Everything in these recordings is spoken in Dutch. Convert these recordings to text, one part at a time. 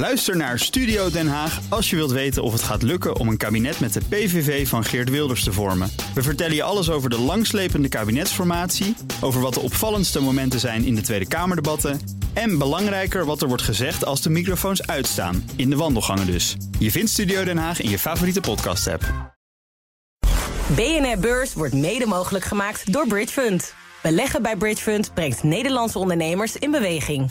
Luister naar Studio Den Haag als je wilt weten of het gaat lukken om een kabinet met de PVV van Geert Wilders te vormen. We vertellen je alles over de langslepende kabinetsformatie, over wat de opvallendste momenten zijn in de Tweede Kamerdebatten en belangrijker wat er wordt gezegd als de microfoons uitstaan, in de wandelgangen dus. Je vindt Studio Den Haag in je favoriete podcast-app. BNR Beurs wordt mede mogelijk gemaakt door Bridge Fund. Beleggen bij Bridge Fund brengt Nederlandse ondernemers in beweging.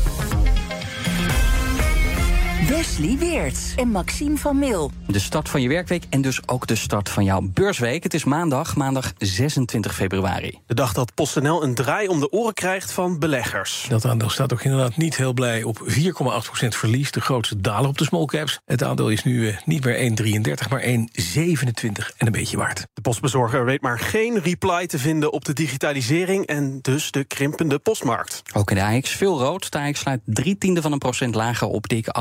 Wesley Weerts en Maxime van Mil. De start van je werkweek en dus ook de start van jouw beursweek. Het is maandag, maandag 26 februari. De dag dat PostNL een draai om de oren krijgt van beleggers. Dat aandeel staat ook inderdaad niet heel blij op 4,8% verlies. De grootste daler op de small caps. Het aandeel is nu eh, niet meer 1,33, maar 1,27 en een beetje waard. De postbezorger weet maar geen reply te vinden op de digitalisering... en dus de krimpende postmarkt. Ook in de AX veel rood. De AX sluit drie tiende van een procent lager op dikke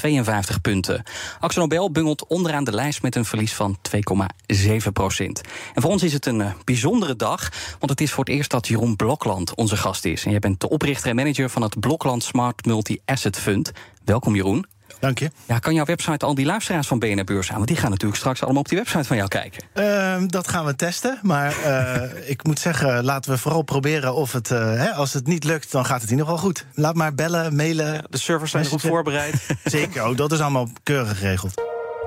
852 punten. Axel Nobel bungelt onderaan de lijst met een verlies van 2,7 procent. En voor ons is het een uh, bijzondere dag, want het is voor het eerst dat Jeroen Blokland onze gast is. En jij bent de oprichter en manager van het Blokland Smart Multi-Asset Fund. Welkom Jeroen. Dank je. Ja, kan jouw website al die luisteraars van BNR Beurs aan? Want die gaan natuurlijk straks allemaal op die website van jou kijken. Uh, dat gaan we testen. Maar uh, ik moet zeggen, laten we vooral proberen of het... Uh, hè, als het niet lukt, dan gaat het in ieder geval goed. Laat maar bellen, mailen. Ja, de servers zijn goed voorbereid. Zeker, ook dat is allemaal keurig geregeld.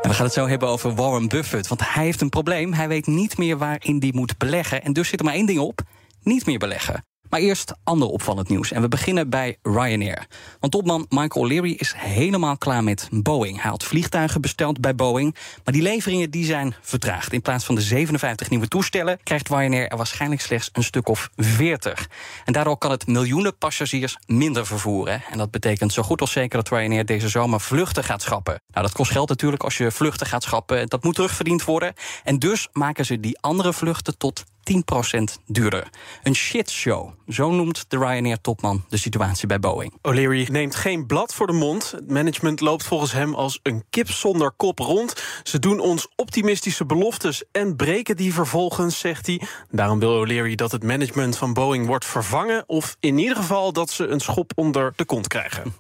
En we gaan het zo hebben over Warren Buffett. Want hij heeft een probleem. Hij weet niet meer waarin die moet beleggen. En dus zit er maar één ding op: niet meer beleggen. Maar eerst ander opvallend nieuws. En we beginnen bij Ryanair. Want topman Michael O'Leary is helemaal klaar met Boeing. Hij had vliegtuigen besteld bij Boeing. Maar die leveringen die zijn vertraagd. In plaats van de 57 nieuwe toestellen krijgt Ryanair er waarschijnlijk slechts een stuk of 40. En daardoor kan het miljoenen passagiers minder vervoeren. En dat betekent zo goed als zeker dat Ryanair deze zomer vluchten gaat schrappen. Nou, dat kost geld natuurlijk als je vluchten gaat schrappen. Dat moet terugverdiend worden. En dus maken ze die andere vluchten tot 10% duurder. Een shitshow, zo noemt de Ryanair-topman de situatie bij Boeing. O'Leary neemt geen blad voor de mond. Het management loopt volgens hem als een kip zonder kop rond. Ze doen ons optimistische beloftes en breken die vervolgens, zegt hij. Daarom wil O'Leary dat het management van Boeing wordt vervangen... of in ieder geval dat ze een schop onder de kont krijgen.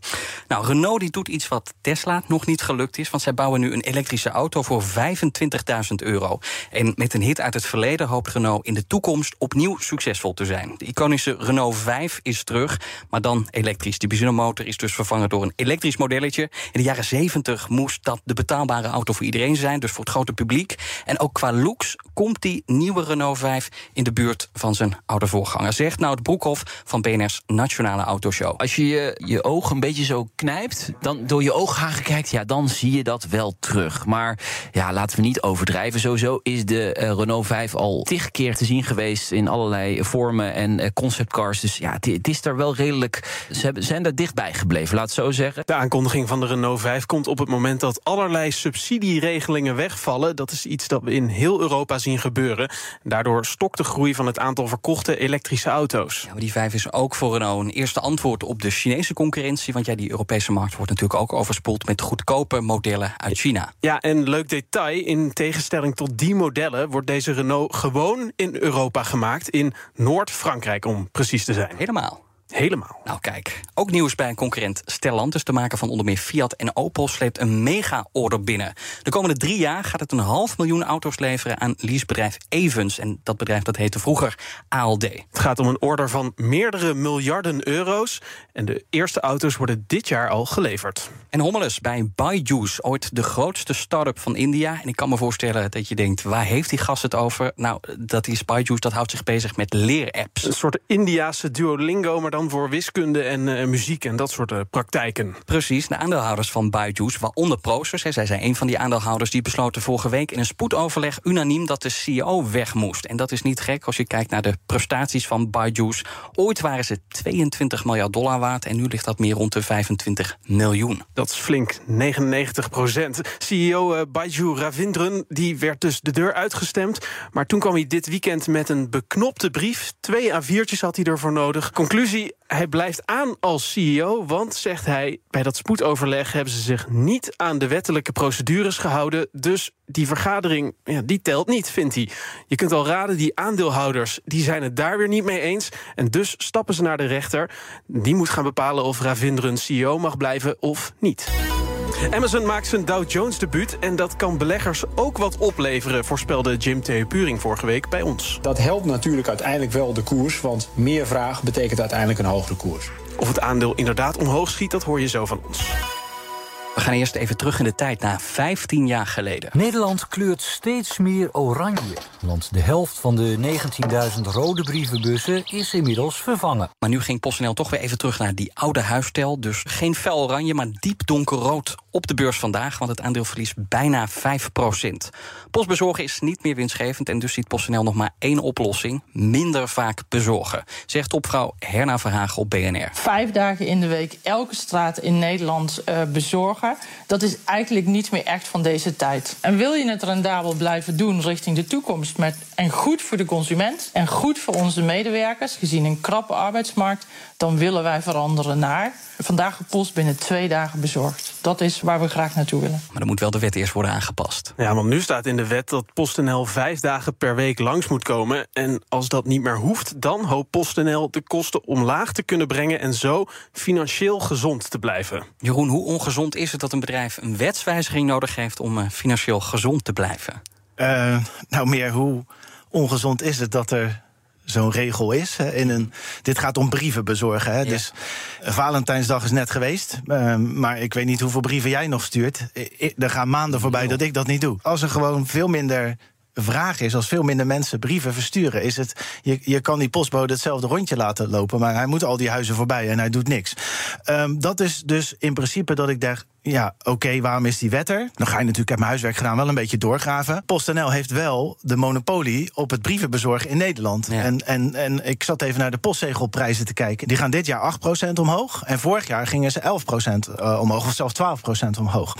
Nou, Renault die doet iets wat Tesla nog niet gelukt is... want zij bouwen nu een elektrische auto voor 25.000 euro. En met een hit uit het verleden hoopt Renault... in in de toekomst opnieuw succesvol te zijn. De iconische Renault 5 is terug, maar dan elektrisch. De benzinemotor is dus vervangen door een elektrisch modelletje. In de jaren 70 moest dat de betaalbare auto voor iedereen zijn, dus voor het grote publiek. En ook qua looks komt die nieuwe Renault 5 in de buurt van zijn oude voorganger. Zegt nou het Broekhoff van BNR's Nationale Autoshow. Als je je, je oog een beetje zo knijpt, dan door je ooghagen kijkt, ja, dan zie je dat wel terug. Maar ja, laten we niet overdrijven. Sowieso is de uh, Renault 5 al tig keer te zien geweest in allerlei vormen en uh, conceptcars. Dus ja, het, is daar wel redelijk. Ze hebben, zijn er dichtbij gebleven, laat het zo zeggen. De aankondiging van de Renault 5 komt op het moment dat allerlei subsidieregelingen wegvallen. Dat is iets dat we in heel Europa zien gebeuren. Daardoor stokt de groei van het aantal verkochte elektrische auto's. Ja, maar die 5 is ook voor Renault een eerste antwoord op de Chinese concurrentie. Want ja, die Europese markt wordt natuurlijk ook overspoeld met goedkope modellen uit China. Ja, en leuk detail: in tegenstelling tot die modellen wordt deze Renault gewoon in Europa gemaakt. In Noord-Frankrijk, om precies te zijn. Helemaal. Helemaal. Nou kijk, ook nieuws bij een concurrent Stellantis. te maken van onder meer Fiat en Opel sleept een mega-order binnen. De komende drie jaar gaat het een half miljoen auto's leveren aan leasebedrijf Evans. En dat bedrijf dat heette vroeger ALD. Het gaat om een order van meerdere miljarden euro's. En de eerste auto's worden dit jaar al geleverd. En hommeles bij Byju's, ooit de grootste start-up van India. En ik kan me voorstellen dat je denkt, waar heeft die gast het over? Nou, dat is Byju's, dat houdt zich bezig met leerapps. Een soort Indiaanse Duolingo, maar dan voor wiskunde en uh, muziek en dat soort uh, praktijken. Precies, de aandeelhouders van Byju's, waaronder Proces, hè, zij zijn een van die aandeelhouders, die besloten vorige week in een spoedoverleg unaniem dat de CEO weg moest. En dat is niet gek als je kijkt naar de prestaties van Byju's. Ooit waren ze 22 miljard dollar waard en nu ligt dat meer rond de 25 miljoen. Dat is flink, 99 procent. CEO uh, Baiju Ravindran die werd dus de deur uitgestemd. Maar toen kwam hij dit weekend met een beknopte brief. Twee A4'tjes had hij ervoor nodig. Conclusie, Hij blijft aan als CEO, want, zegt hij... bij dat spoedoverleg hebben ze zich niet aan de wettelijke procedures gehouden... dus die vergadering, ja, die telt niet, vindt hij. Je kunt al raden, die aandeelhouders die zijn het daar weer niet mee eens... en dus stappen ze naar de rechter. Die moet gaan bepalen of Ravindran CEO mag blijven of niet. Amazon maakt zijn Dow Jones debuut en dat kan beleggers ook wat opleveren, voorspelde Jim T. Puring vorige week bij ons. Dat helpt natuurlijk uiteindelijk wel de koers, want meer vraag betekent uiteindelijk een hogere koers. Of het aandeel inderdaad omhoog schiet, dat hoor je zo van ons. We gaan eerst even terug in de tijd naar 15 jaar geleden. Nederland kleurt steeds meer oranje. Want de helft van de 19.000 rode brievenbussen is inmiddels vervangen. Maar nu ging PostNL toch weer even terug naar die oude huisstijl. Dus geen fel oranje, maar diep donkerrood op de beurs vandaag. Want het aandeel verliest bijna 5% Postbezorgen is niet meer winstgevend. En dus ziet PostNL nog maar één oplossing. Minder vaak bezorgen. Zegt topvrouw Herna Verhagen op BNR. Vijf dagen in de week elke straat in Nederland uh, bezorgen dat is eigenlijk niet meer echt van deze tijd. En wil je het rendabel blijven doen richting de toekomst... Met, en goed voor de consument en goed voor onze medewerkers... gezien een krappe arbeidsmarkt, dan willen wij veranderen naar... vandaag gepost binnen twee dagen bezorgd. Dat is waar we graag naartoe willen. Maar dan moet wel de wet eerst worden aangepast. Ja, want nu staat in de wet dat PostNL vijf dagen per week langs moet komen. En als dat niet meer hoeft, dan hoopt PostNL de kosten omlaag te kunnen brengen... en zo financieel gezond te blijven. Jeroen, hoe ongezond is het dat een bedrijf een wetswijziging nodig heeft... om uh, financieel gezond te blijven? Uh, nou, meer hoe ongezond is het dat er zo'n regel is. In een, dit gaat om brieven bezorgen. Hè. Ja. Dus Valentijnsdag is net geweest. Uh, maar ik weet niet hoeveel brieven jij nog stuurt. I, er gaan maanden voorbij dat ik dat niet doe. Als er gewoon veel minder vraag is, als veel minder mensen brieven versturen, is het. Je, je kan die postbode hetzelfde rondje laten lopen, maar hij moet al die huizen voorbij en hij doet niks. Um, dat is dus in principe dat ik denk. Ja, oké, okay, waarom is die wet er? Dan ga je natuurlijk, heb mijn huiswerk gedaan, wel een beetje doorgraven. PostNL heeft wel de monopolie op het brievenbezorgen in Nederland. Ja. En, en, en ik zat even naar de postzegelprijzen te kijken. Die gaan dit jaar 8% omhoog. En vorig jaar gingen ze 11% uh, omhoog, of zelfs 12% omhoog.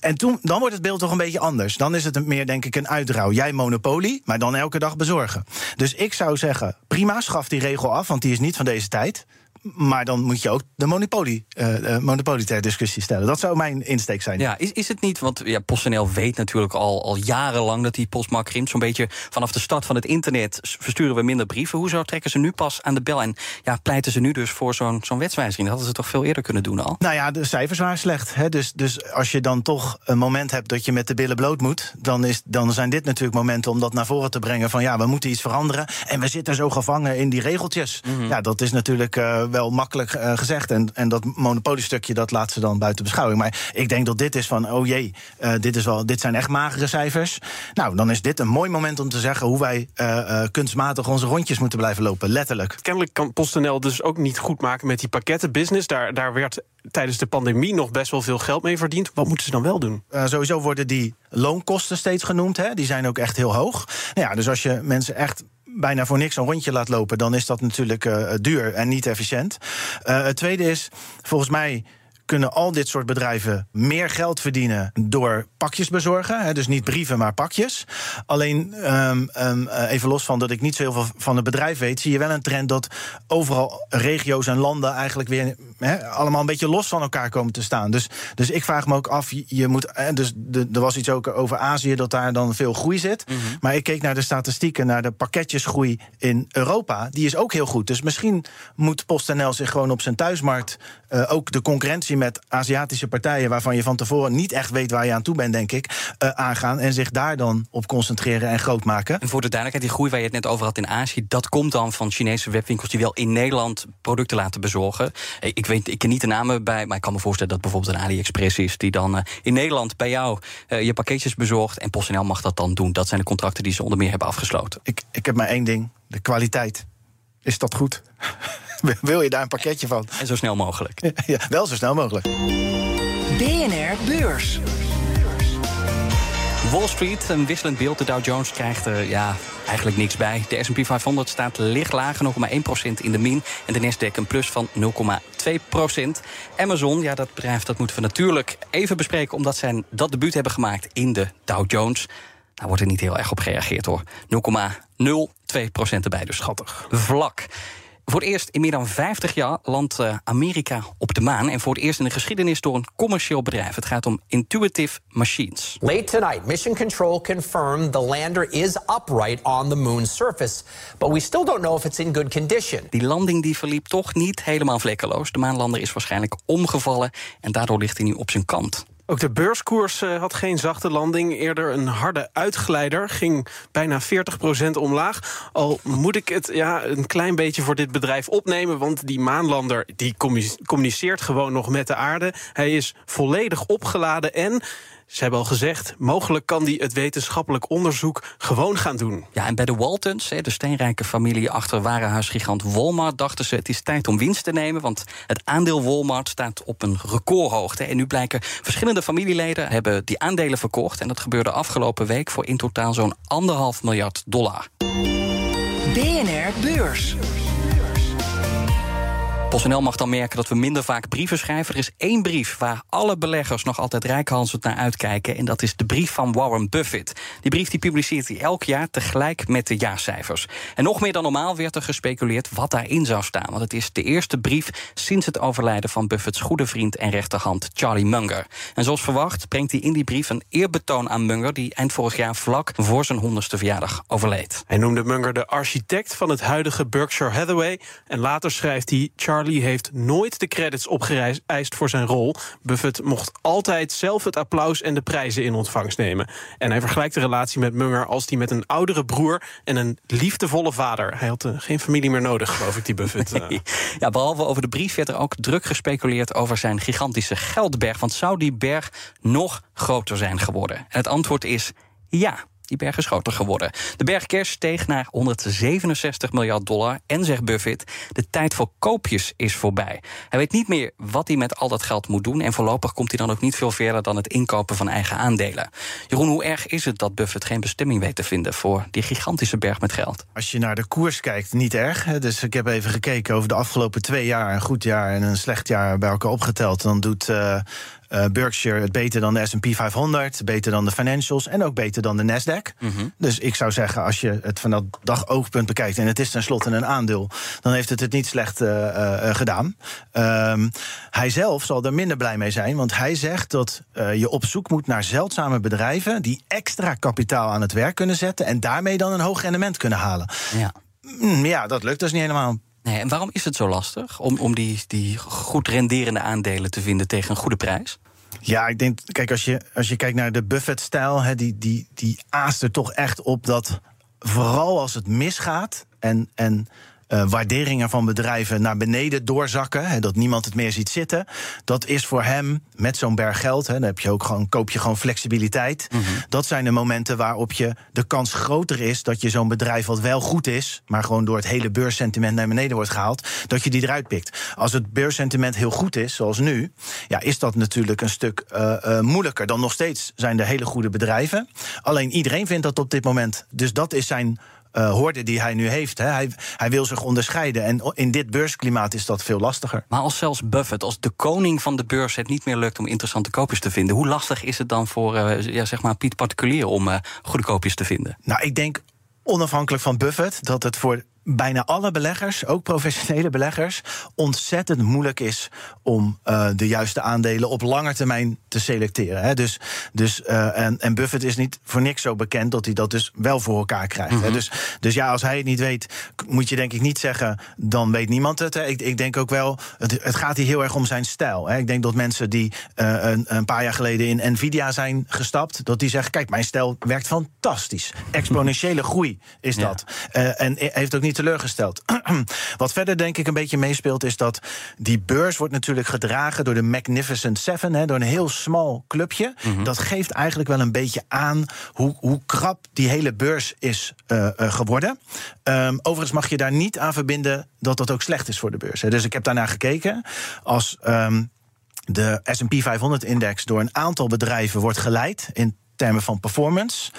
En toen, dan wordt het beeld toch een beetje anders. Dan is het meer, denk ik, een uitrouw. Jij monopolie, maar dan elke dag bezorgen. Dus ik zou zeggen, prima, schaf die regel af, want die is niet van deze tijd. Maar dan moet je ook de monopolie, uh, monopolie ter discussie stellen. Dat zou mijn insteek zijn. Ja, is, is het niet, want ja, PostNL weet natuurlijk al, al jarenlang dat die postmarkt krimpt. Zo'n beetje vanaf de start van het internet versturen we minder brieven. Hoezo trekken ze nu pas aan de bel? En ja, pleiten ze nu dus voor zo'n zo'n wetswijziging? Dat hadden ze toch veel eerder kunnen doen al? Nou ja, de cijfers waren slecht. Hè? Dus, dus als je dan toch een moment hebt dat je met de billen bloot moet... Dan, is, dan zijn dit natuurlijk momenten om dat naar voren te brengen... van ja, we moeten iets veranderen en we zitten zo gevangen in die regeltjes. Mm -hmm. Ja, dat is natuurlijk... Uh, wel makkelijk uh, gezegd. En, en dat monopoliestukje, dat laat ze dan buiten beschouwing. Maar ik denk dat dit is van, oh jee, uh, dit, is wel, dit zijn echt magere cijfers. Nou, dan is dit een mooi moment om te zeggen... hoe wij uh, kunstmatig onze rondjes moeten blijven lopen, letterlijk. Kennelijk kan PostNL dus ook niet goed maken met die pakkettenbusiness. Daar, daar werd tijdens de pandemie nog best wel veel geld mee verdiend. Wat moeten ze dan wel doen? sowieso worden die loonkosten steeds genoemd. Hè? Die zijn ook echt heel hoog. Nou ja, dus als je mensen echt bijna voor niks een rondje laat lopen, dan is dat natuurlijk uh, duur en niet efficiënt. Uh, het tweede is, volgens mij kunnen al dit soort bedrijven meer geld verdienen door pakjes bezorgen. Hè, dus niet brieven, maar pakjes. Alleen, um, um, even los van dat ik niet zo heel veel van het bedrijf weet, zie je wel een trend dat overal regio's en landen eigenlijk weer hè, allemaal een beetje los van elkaar komen te staan. Dus, dus ik vraag me ook af, je moet. Hè, dus de, er was iets ook over Azië dat daar dan veel groei zit. Mm -hmm. Maar ik keek naar de statistieken, naar de pakketjesgroei in Europa. Die is ook heel goed. Dus misschien moet PostNL zich gewoon op zijn thuismarkt uh, ook de concurrentie met Aziatische partijen waarvan je van tevoren niet echt weet waar je aan toe bent, denk ik, uh, aangaan en zich daar dan op concentreren en groot maken. En voor de duidelijkheid, die groei waar je het net over had in Azië, dat komt dan van Chinese webwinkels die wel in Nederland producten laten bezorgen. Ik weet, ik ken niet de namen bij, maar ik kan me voorstellen dat bijvoorbeeld een AliExpress is die dan uh, in Nederland bij jou uh, je pakketjes bezorgt en PostNL mag dat dan doen. Dat zijn de contracten die ze onder meer hebben afgesloten. Ik, ik heb maar één ding: de kwaliteit. Is dat goed? Wil je daar een pakketje van? En zo snel mogelijk. Ja, wel zo snel mogelijk. BNR Beurs. Wall Street, een wisselend beeld. De Dow Jones krijgt er ja, eigenlijk niks bij. De S&P 500 staat licht lager, 0,1% in de min. En de Nasdaq een plus van 0,2%. Amazon, ja, dat bedrijf dat moeten we natuurlijk even bespreken... omdat zij dat debuut hebben gemaakt in de Dow Jones. Daar wordt er niet heel erg op gereageerd, hoor. 0,02% erbij, dus schattig. Vlak. Voor het eerst in meer dan 50 jaar landt uh, Amerika op de maan. En voor het eerst in de geschiedenis door een commercieel bedrijf. Het gaat om Intuitive Machines. Late tonight, Mission Control confirmed the lander is upright on the moon's surface. But we still don't know if it's in good condition. Die landing die verliep toch niet helemaal vlekkeloos. De maanlander is waarschijnlijk omgevallen en daardoor ligt hij nu op zijn kant. Ook de beurskoers uh, had geen zachte landing. Eerder een harde uitglijder. Ging bijna 40% omlaag. Al moet ik het ja, een klein beetje voor dit bedrijf opnemen. Want die maanlander die communiceert gewoon nog met de aarde. Hij is volledig opgeladen en ze hebben al gezegd, mogelijk kan die het wetenschappelijk onderzoek gewoon gaan doen. Ja, en bij de Waltons, de steenrijke familie achter warenhuisgigant Walmart, dachten ze: het is tijd om winst te nemen. Want het aandeel Walmart staat op een recordhoogte. En nu blijken verschillende familieleden hebben die aandelen verkocht. En dat gebeurde afgelopen week voor in totaal zo'n anderhalf miljard dollar. BNR Beurs. PostNL mag dan merken dat we minder vaak brieven schrijven. Er is één brief waar alle beleggers nog altijd rijkhalsend naar uitkijken. En dat is de brief van Warren Buffett. Die brief die publiceert hij elk jaar tegelijk met de jaarcijfers. En nog meer dan normaal werd er gespeculeerd wat daarin zou staan. Want het is de eerste brief sinds het overlijden van Buffetts goede vriend en rechterhand Charlie Munger. En zoals verwacht brengt hij in die brief een eerbetoon aan Munger... die eind vorig jaar vlak voor zijn honderdste verjaardag overleed. Hij noemde Munger de architect van het huidige Berkshire Hathaway. En later schrijft hij... Charlie heeft nooit de credits opgeëist voor zijn rol. Buffett mocht altijd zelf het applaus en de prijzen in ontvangst nemen. En hij vergelijkt de relatie met Munger als die met een oudere broer en een liefdevolle vader. Hij had uh, geen familie meer nodig, geloof ik, die Buffett. Nee. Ja, behalve over de brief werd er ook druk gespeculeerd over zijn gigantische geldberg. Want zou die berg nog groter zijn geworden? En het antwoord is ja. Die berg is groter geworden. De berg cash steeg naar 167 miljard dollar. En zegt Buffett, de tijd voor koopjes is voorbij. Hij weet niet meer wat hij met al dat geld moet doen. En voorlopig komt hij dan ook niet veel verder dan het inkopen van eigen aandelen. Jeroen, hoe erg is het dat Buffett geen bestemming weet te vinden voor die gigantische berg met geld? Als je naar de koers kijkt, niet erg. Dus ik heb even gekeken over de afgelopen twee jaar. Een goed jaar en een slecht jaar bij elkaar opgeteld. Dan doet. Uh, uh, Berkshire het beter dan de SP 500, beter dan de financials en ook beter dan de Nasdaq. Mm -hmm. Dus ik zou zeggen, als je het van dat dagoogpunt bekijkt en het is tenslotte een aandeel, dan heeft het het niet slecht uh, uh, gedaan. Um, hij zelf zal er minder blij mee zijn, want hij zegt dat je op zoek moet naar zeldzame bedrijven die extra kapitaal aan het werk kunnen zetten en daarmee dan een hoog rendement kunnen halen. Ja, mm, ja dat lukt dus niet helemaal. En waarom is het zo lastig om, om die, die goed renderende aandelen te vinden tegen een goede prijs? Ja, ik denk, kijk, als je, als je kijkt naar de Buffett-stijl, die, die, die aast er toch echt op dat vooral als het misgaat en. en uh, waarderingen van bedrijven naar beneden doorzakken. Hè, dat niemand het meer ziet zitten. Dat is voor hem met zo'n berg geld. Hè, dan heb je ook gewoon, koop je gewoon flexibiliteit. Mm -hmm. Dat zijn de momenten waarop je de kans groter is dat je zo'n bedrijf wat wel goed is, maar gewoon door het hele beurssentiment naar beneden wordt gehaald, dat je die eruit pikt. Als het beurssentiment heel goed is, zoals nu, ja, is dat natuurlijk een stuk uh, uh, moeilijker. Dan nog steeds zijn er hele goede bedrijven. Alleen iedereen vindt dat op dit moment. Dus dat is zijn uh, hoorde die hij nu heeft. Hè. Hij, hij wil zich onderscheiden. En in dit beursklimaat is dat veel lastiger. Maar als zelfs Buffett, als de koning van de beurs, het niet meer lukt om interessante koopjes te vinden, hoe lastig is het dan voor uh, ja, zeg maar Piet particulier om uh, goede koopjes te vinden? Nou, ik denk onafhankelijk van Buffett dat het voor bijna alle beleggers, ook professionele beleggers, ontzettend moeilijk is om uh, de juiste aandelen op lange termijn te selecteren. Hè. Dus, dus, uh, en, en Buffett is niet voor niks zo bekend dat hij dat dus wel voor elkaar krijgt. Mm -hmm. hè. Dus, dus ja, als hij het niet weet, moet je denk ik niet zeggen, dan weet niemand het. Hè. Ik, ik denk ook wel, het, het gaat hier heel erg om zijn stijl. Hè. Ik denk dat mensen die uh, een, een paar jaar geleden in Nvidia zijn gestapt, dat die zeggen, kijk, mijn stijl werkt fantastisch. Exponentiële groei is dat. Ja. en heeft ook niet teleurgesteld. Wat verder denk ik een beetje meespeelt, is dat die beurs wordt natuurlijk gedragen door de Magnificent Seven, hè, door een heel smal clubje. Mm -hmm. Dat geeft eigenlijk wel een beetje aan hoe, hoe krap die hele beurs is uh, uh, geworden. Um, overigens mag je daar niet aan verbinden dat dat ook slecht is voor de beurs. Hè. Dus ik heb daarnaar gekeken. Als um, de SP 500-index door een aantal bedrijven wordt geleid in termen van performance,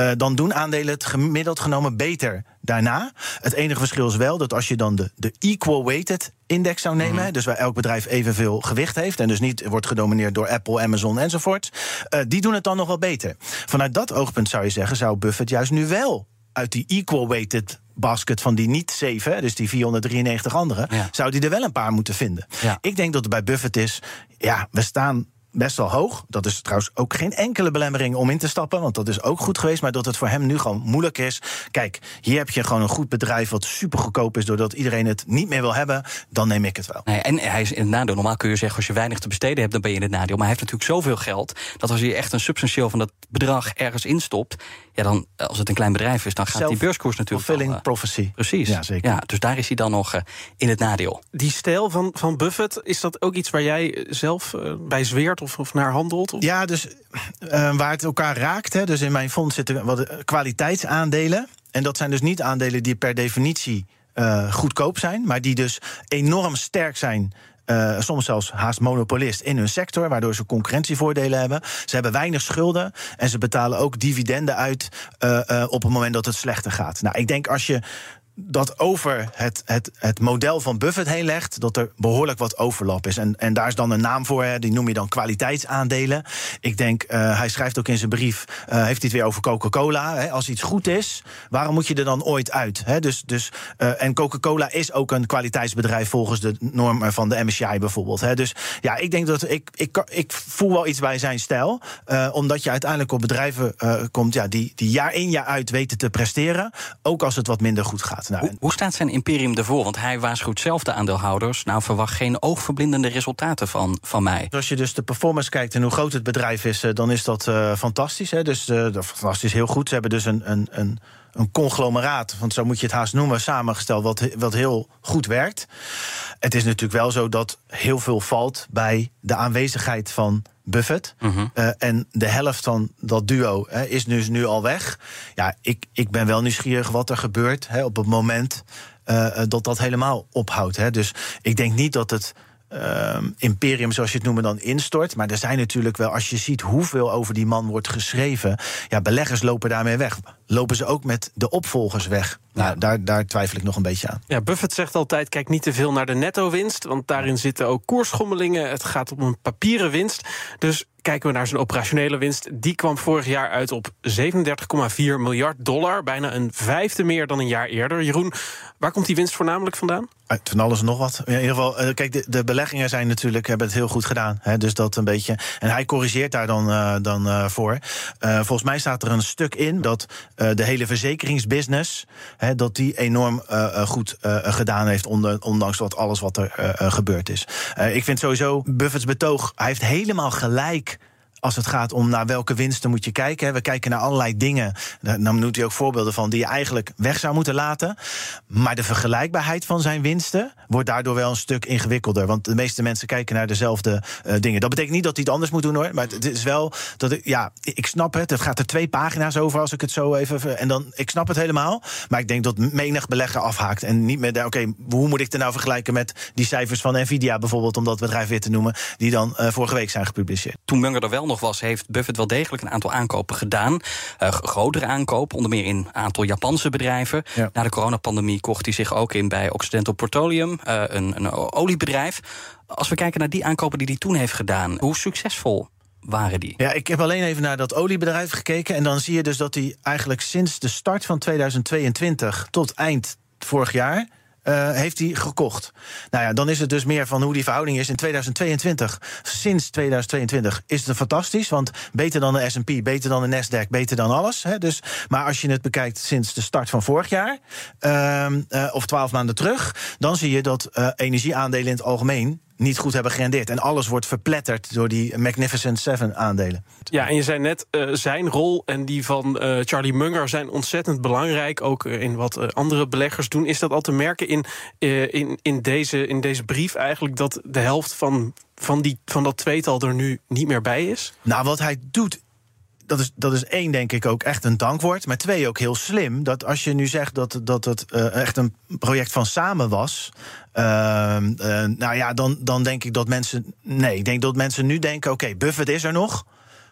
uh, dan doen aandelen het gemiddeld genomen beter daarna. Het enige verschil is wel dat als je dan de, de equal weighted index zou nemen, mm. dus waar elk bedrijf evenveel gewicht heeft en dus niet wordt gedomineerd door Apple, Amazon enzovoort, uh, die doen het dan nog wel beter. Vanuit dat oogpunt zou je zeggen, zou Buffett juist nu wel uit die equal weighted basket van die niet zeven, dus die 493 anderen, zou die er wel een paar moeten vinden. Ik denk dat het bij Buffett is, ja, we staan best wel hoog. Dat is trouwens ook geen enkele belemmering om in te stappen, want dat is ook goed geweest. Maar dat het voor hem nu gewoon moeilijk is. Kijk, hier heb je gewoon een goed bedrijf wat super goedkoop is, doordat iedereen het niet meer wil hebben. Dan neem ik het wel. Nee, en hij is in het nadeel. Normaal kun je zeggen, als je weinig te besteden hebt, dan ben je in het nadeel. Maar hij heeft natuurlijk zoveel geld dat als je echt een substantieel van dat bedrag ergens instopt, ja, dan als het een klein bedrijf is, dan gaat die beurskoers natuurlijk. Fulfilling uh, prophecy. Precies. Ja, zeker. Ja, dus daar is hij dan nog uh, in het nadeel. Die stijl van, van Buffett, is dat ook iets waar jij zelf uh, bij zweert of, naar handelt? Of? Ja, dus waar het elkaar raakt. Hè, dus in mijn fonds zitten wat kwaliteitsaandelen. En dat zijn dus niet aandelen die per definitie goedkoop zijn, maar die dus enorm sterk zijn soms zelfs haast monopolist in hun sector, waardoor ze concurrentievoordelen hebben. Ze hebben weinig schulden en ze betalen ook dividenden uit op het moment dat het slechter gaat. Nou, ik denk als je dat over het, het, het model van Buffett heen legt, dat er behoorlijk wat overlap is. En, en daar is dan een naam voor, hè, die noem je dan kwaliteitsaandelen. Ik denk, uh, hij schrijft ook in zijn brief, uh, heeft hij het weer over Coca-Cola. Als iets goed is, waarom moet je er dan ooit uit? Hè? Dus, dus, uh, en Coca-Cola is ook een kwaliteitsbedrijf volgens de normen van de MSCI bijvoorbeeld. Hè? Dus ja, ik denk dat ik, ik, ik voel wel iets bij zijn stijl. omdat je uiteindelijk op bedrijven komt ja, die, die jaar in jaar uit weten te presteren. Ook als het wat minder goed gaat. Nou, hoe, hoe, staat zijn imperium ervoor? Want hij waarschuwt zelf de aandeelhouders. Nou, verwacht geen oogverblindende resultaten van, van mij. Als je dus de performance kijkt en hoe groot het bedrijf is, eh, dan is dat uh, fantastisch. Hè? Dus uh, fantastisch heel goed. Ze hebben dus een, een, een, een conglomeraat, want zo moet je het haast noemen, samengesteld, wat, wat heel goed werkt. Het is natuurlijk wel zo dat heel veel valt bij de aanwezigheid van Buffett. Uh -huh. uh, en de helft van dat duo hè, is dus nu al weg. Ja, ik, ik ben wel nieuwsgierig wat er gebeurt hè, op het moment uh, dat dat helemaal ophoudt. Hè. Dus ik denk niet dat het uh, imperium, zoals je het noemt, dan instort. Maar er zijn natuurlijk wel, als je ziet hoeveel over die man wordt geschreven. Ja, beleggers lopen daarmee weg. Lopen ze ook met de opvolgers weg? Nou, daar, daar twijfel ik nog een beetje aan. Ja, Buffett zegt altijd: kijk niet te veel naar de netto-winst. Want daarin zitten ook koersschommelingen. Het gaat om een papieren winst. Dus kijken we naar zijn operationele winst. Die kwam vorig jaar uit op 37,4 miljard dollar. Bijna een vijfde meer dan een jaar eerder. Jeroen, waar komt die winst voornamelijk vandaan? Uit van alles en nog wat. In ieder geval, kijk, de, de beleggingen zijn natuurlijk, hebben het heel goed gedaan. Hè, dus dat een beetje. En hij corrigeert daar dan, uh, dan uh, voor. Uh, volgens mij staat er een stuk in dat de hele verzekeringsbusiness. Hè, dat die enorm goed gedaan heeft. Ondanks wat alles wat er gebeurd is. ik vind sowieso Buffett's betoog. Hij heeft helemaal gelijk als het gaat om naar welke winsten moet je kijken. We kijken naar allerlei dingen. Dan noemt hij ook voorbeelden van die je eigenlijk weg zou moeten laten. Maar de vergelijkbaarheid van zijn winsten wordt daardoor wel een stuk ingewikkelder. Want de meeste mensen kijken naar dezelfde uh, dingen. Dat betekent niet dat hij het anders moet doen hoor. Maar het is wel dat ik, ja, ik snap het. Het gaat er twee pagina's over als ik het zo even. En dan, ik snap het helemaal. Maar ik denk dat menig belegger afhaakt. En niet meer, oké, hoe moet ik het nou vergelijken met die cijfers van Nvidia bijvoorbeeld, om dat bedrijf weer te noemen, die dan uh, vorige week zijn gepubliceerd. Toen Munger er wel nog was, heeft Buffett wel degelijk een aantal aankopen gedaan. Uh, grotere aankopen, onder meer in een aantal Japanse bedrijven. Ja. Na de coronapandemie kocht hij zich ook in bij Occidental Petroleum, uh, een, een oliebedrijf. Als we kijken naar die aankopen die hij toen heeft gedaan, hoe succesvol waren die? Ja, ik heb alleen even naar dat oliebedrijf gekeken. En dan zie je dus dat hij eigenlijk sinds de start van 2022 tot eind vorig jaar uh, heeft hij gekocht. Nou ja, dan is het dus meer van hoe die verhouding is in 2022. Sinds 2022 is het fantastisch, want beter dan de S&P, beter dan de Nasdaq, beter dan alles. Hè, dus, maar als je het bekijkt sinds de start van vorig jaar, uh, uh, of twaalf maanden terug, dan zie je dat uh, energieaandelen in het algemeen niet goed hebben gerendeerd. En alles wordt verpletterd door die Magnificent Seven aandelen. Ja, en je zei net, uh, zijn rol en die van uh, Charlie Munger zijn ontzettend belangrijk. Ook uh, in wat andere beleggers doen. Is dat al te merken in, in, in, deze, in deze brief eigenlijk... dat de helft van, van, die, van dat tweetal er nu niet meer bij is? Nou, wat hij doet dat is, dat is één, denk ik, ook echt een dankwoord. Maar twee, ook heel slim. Dat als je nu zegt dat, dat het uh, echt een project van samen was. Uh, uh, nou ja, dan, dan denk ik dat mensen. Nee, ik denk dat mensen nu denken: oké, okay, Buffett is er nog.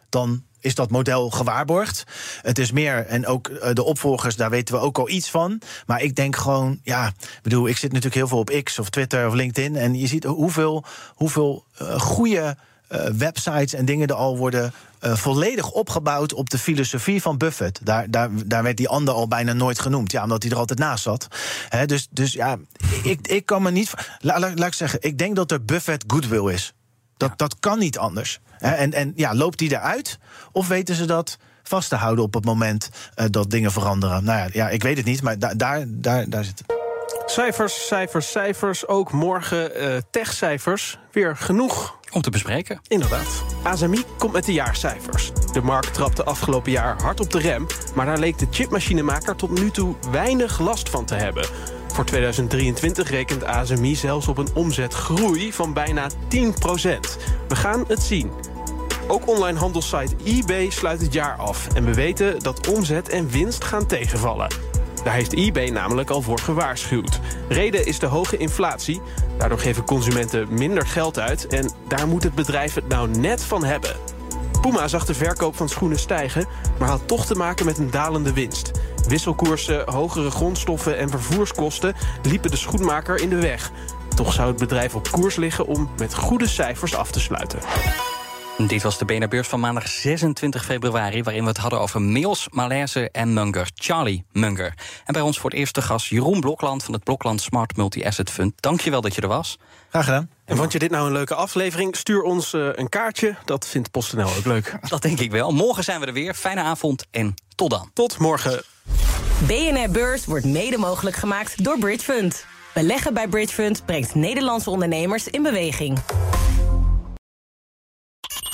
Dan is dat model gewaarborgd. Het is meer, en ook de opvolgers, daar weten we ook al iets van. Maar ik denk gewoon, ja, bedoel, ik zit natuurlijk heel veel op X of Twitter of LinkedIn. En je ziet hoeveel, hoeveel goede eh, websites en dingen er al worden eh, volledig opgebouwd op de filosofie van Buffett. Daar, daar, daar werd die ander al bijna nooit genoemd. Ja, omdat hij er altijd naast zat. Dus, dus ja, ik, ik kan me niet. La, la- laat ik zeggen, ik denk dat er Buffett goodwill is. Dat, dat kan niet anders. En, en ja, loopt die eruit? Of weten ze dat vast te houden op het moment eh, dat dingen veranderen? Nou ja, ja, ik weet het niet, maar da- daar, daar, daar zit het. Cijfers, cijfers, cijfers. Ook morgen eh techcijfers. Weer genoeg. Om te bespreken. Inderdaad. ASMI komt met de jaarcijfers. De markt trapte afgelopen jaar hard op de rem... maar daar leek de chipmachinemaker tot nu toe weinig last van te hebben. Voor 2023 rekent ASMI zelfs op een omzetgroei van bijna 10% We gaan het zien. Ook online handelssite eBay sluit het jaar af. En we weten dat omzet en winst gaan tegenvallen. Daar heeft eBay namelijk al voor gewaarschuwd. Reden is de hoge inflatie. Daardoor geven consumenten minder geld uit. En daar moet het bedrijf het nou net van hebben. Puma zag de verkoop van schoenen stijgen, maar had toch te maken met een dalende winst. Wisselkoersen, hogere grondstoffen en vervoerskosten liepen de schoenmaker in de weg. Toch zou het bedrijf op koers liggen om met goede cijfers af te sluiten. Dit was de BNR-beurs van maandag 26 februari... waarin we het hadden over mails, malaise en Munger. Charlie Munger. En bij ons voor het eerst de gast Jeroen Blokland... van het Blokland Smart Multi-Asset Fund. Dank je wel dat je er was. Graag gedaan. En vond je dit nou een leuke aflevering? Stuur ons eh, een kaartje. Dat vindt PostNL ook leuk. Dat denk ik wel. Morgen zijn we er weer. Fijne avond en tot dan. Tot morgen. BNR Beurs wordt mede mogelijk gemaakt door Bridge Fund. Beleggen bij Bridge Fund brengt Nederlandse ondernemers in beweging.